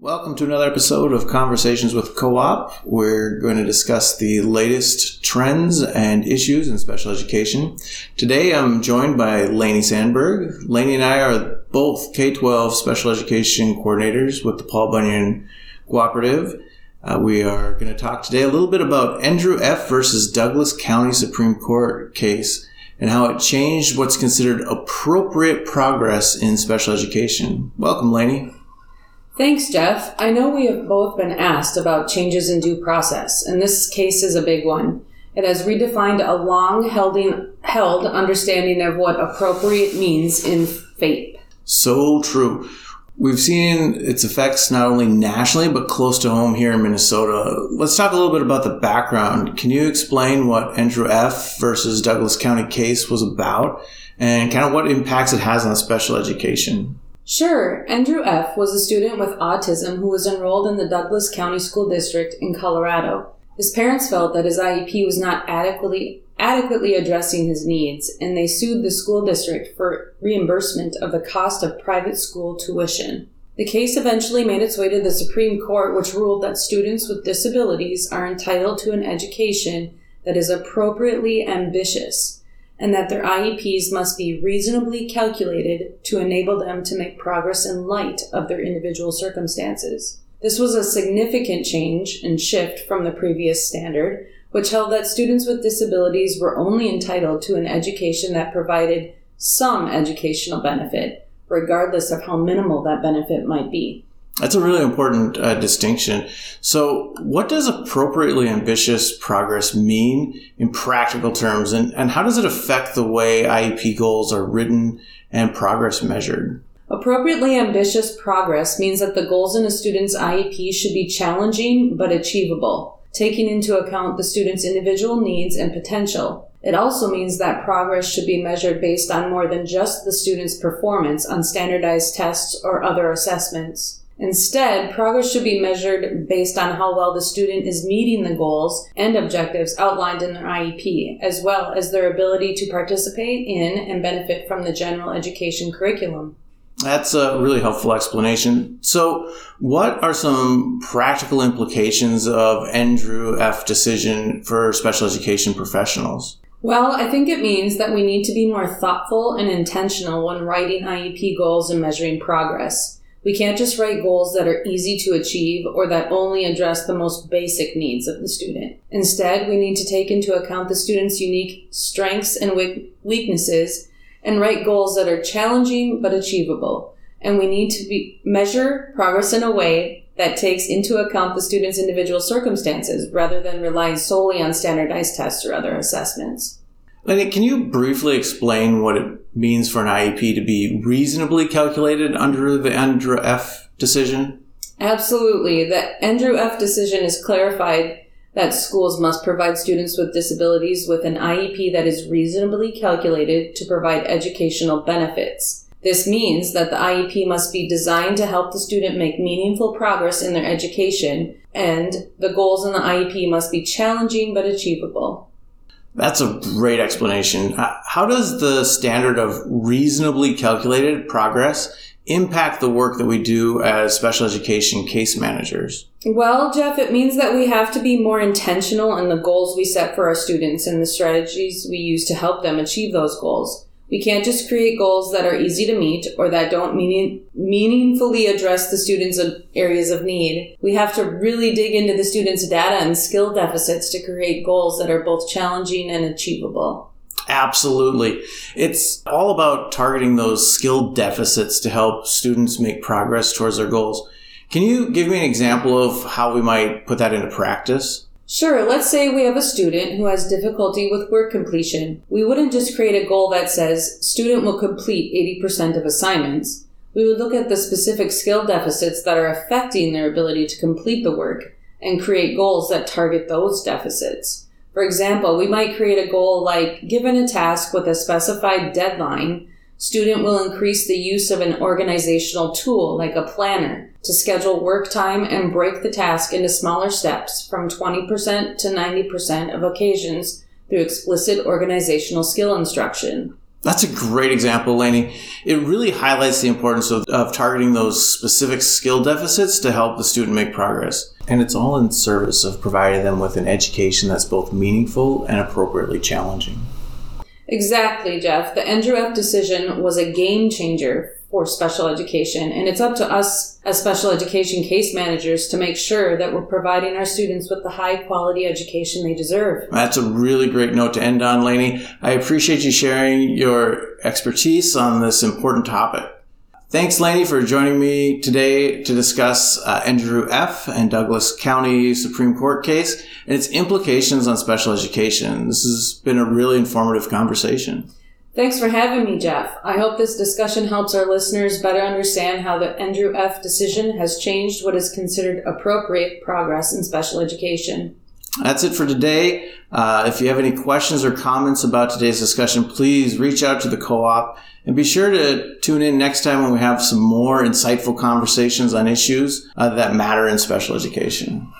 Welcome to another episode of Conversations with Co-op. We're going to discuss the latest trends and issues in special education. Today I'm joined by Lainey Sandberg. Lainey and I are both K-12 special education coordinators with the Paul Bunyan Cooperative. Uh, we are going to talk today a little bit about Endrew F. versus Douglas County Supreme Court case and how it changed what's considered appropriate progress in special education. Welcome, Lainey. Thanks, Jeff. I know we have both been asked about changes in due process, and this case is a big one. It has redefined a long held understanding of what appropriate means in FAPE. So true. We've seen its effects not only nationally, but close to home here in Minnesota. Let's talk a little bit about the background. Can you explain what Endrew F. versus Douglas County case was about and kind of what impacts it has on special education? Sure. Endrew F. was a student with autism who was enrolled in the Douglas County School District in Colorado. His parents felt that his IEP was not adequately adequately addressing his needs, and they sued the school district for reimbursement of the cost of private school tuition. The case eventually made its way to the Supreme Court, which ruled that students with disabilities are entitled to an education that is appropriately ambitious and that their IEPs must be reasonably calculated to enable them to make progress in light of their individual circumstances. This was a significant change and shift from the previous standard, which held that students with disabilities were only entitled to an education that provided some educational benefit, regardless of how minimal that benefit might be. That's a really important uh, distinction. So, what does appropriately ambitious progress mean in practical terms, and, and how does it affect the way IEP goals are written and progress measured? Appropriately ambitious progress means that the goals in a student's IEP should be challenging but achievable, taking into account the student's individual needs and potential. It also means that progress should be measured based on more than just the student's performance on standardized tests or other assessments. Instead, progress should be measured based on how well the student is meeting the goals and objectives outlined in their IEP, as well as their ability to participate in and benefit from the general education curriculum. That's a really helpful explanation. So, what are some practical implications of Endrew F. decision for special education professionals? Well, I think it means that we need to be more thoughtful and intentional when writing IEP goals and measuring progress. We can't just write goals that are easy to achieve or that only address the most basic needs of the student. Instead, we need to take into account the student's unique strengths and weaknesses and write goals that are challenging but achievable. And we need to be, measure progress in a way that takes into account the student's individual circumstances rather than relying solely on standardized tests or other assessments. Lenny, can you briefly explain what it means for an IEP to be reasonably calculated under the Endrew F decision? Absolutely. The Endrew F decision is clarified that schools must provide students with disabilities with an IEP that is reasonably calculated to provide educational benefits. This means that the IEP must be designed to help the student make meaningful progress in their education, and the goals in the IEP must be challenging but achievable. That's a great explanation. How does the standard of reasonably calculated progress impact the work that we do as special education case managers? Well, Jeff, it means that we have to be more intentional in the goals we set for our students and the strategies we use to help them achieve those goals. We can't just create goals that are easy to meet or that don't meaning, meaningfully address the students' areas of need. We have to really dig into the students' data and skill deficits to create goals that are both challenging and achievable. Absolutely. It's all about targeting those skill deficits to help students make progress towards their goals. Can you give me an example of how we might put that into practice? Sure, let's say we have a student who has difficulty with work completion. We wouldn't just create a goal that says student will complete 80% of assignments. We would look at the specific skill deficits that are affecting their ability to complete the work and create goals that target those deficits. For example, we might create a goal like given a task with a specified deadline, student will increase the use of an organizational tool like a planner to schedule work time and break the task into smaller steps from 20% to 90% of occasions through explicit organizational skill instruction. That's a great example, Lainey. It really highlights the importance of, of targeting those specific skill deficits to help the student make progress. And it's all in service of providing them with an education that's both meaningful and appropriately challenging. Exactly, Jeff. The Endrew F. decision was a game changer for special education, and it's up to us as special education case managers to make sure that we're providing our students with the high quality education they deserve. That's a really great note to end on, Lainey. I appreciate you sharing your expertise on this important topic. Thanks, Lainey, for joining me today to discuss uh, Endrew F. and Douglas County Supreme Court case and its implications on special education. This has been a really informative conversation. Thanks for having me, Jeff. I hope this discussion helps our listeners better understand how the Endrew F. decision has changed what is considered appropriate progress in special education. That's it for today. Uh, if you have any questions or comments about today's discussion, please reach out to the co op and be sure to tune in next time when we have some more insightful conversations on issues uh, that matter in special education.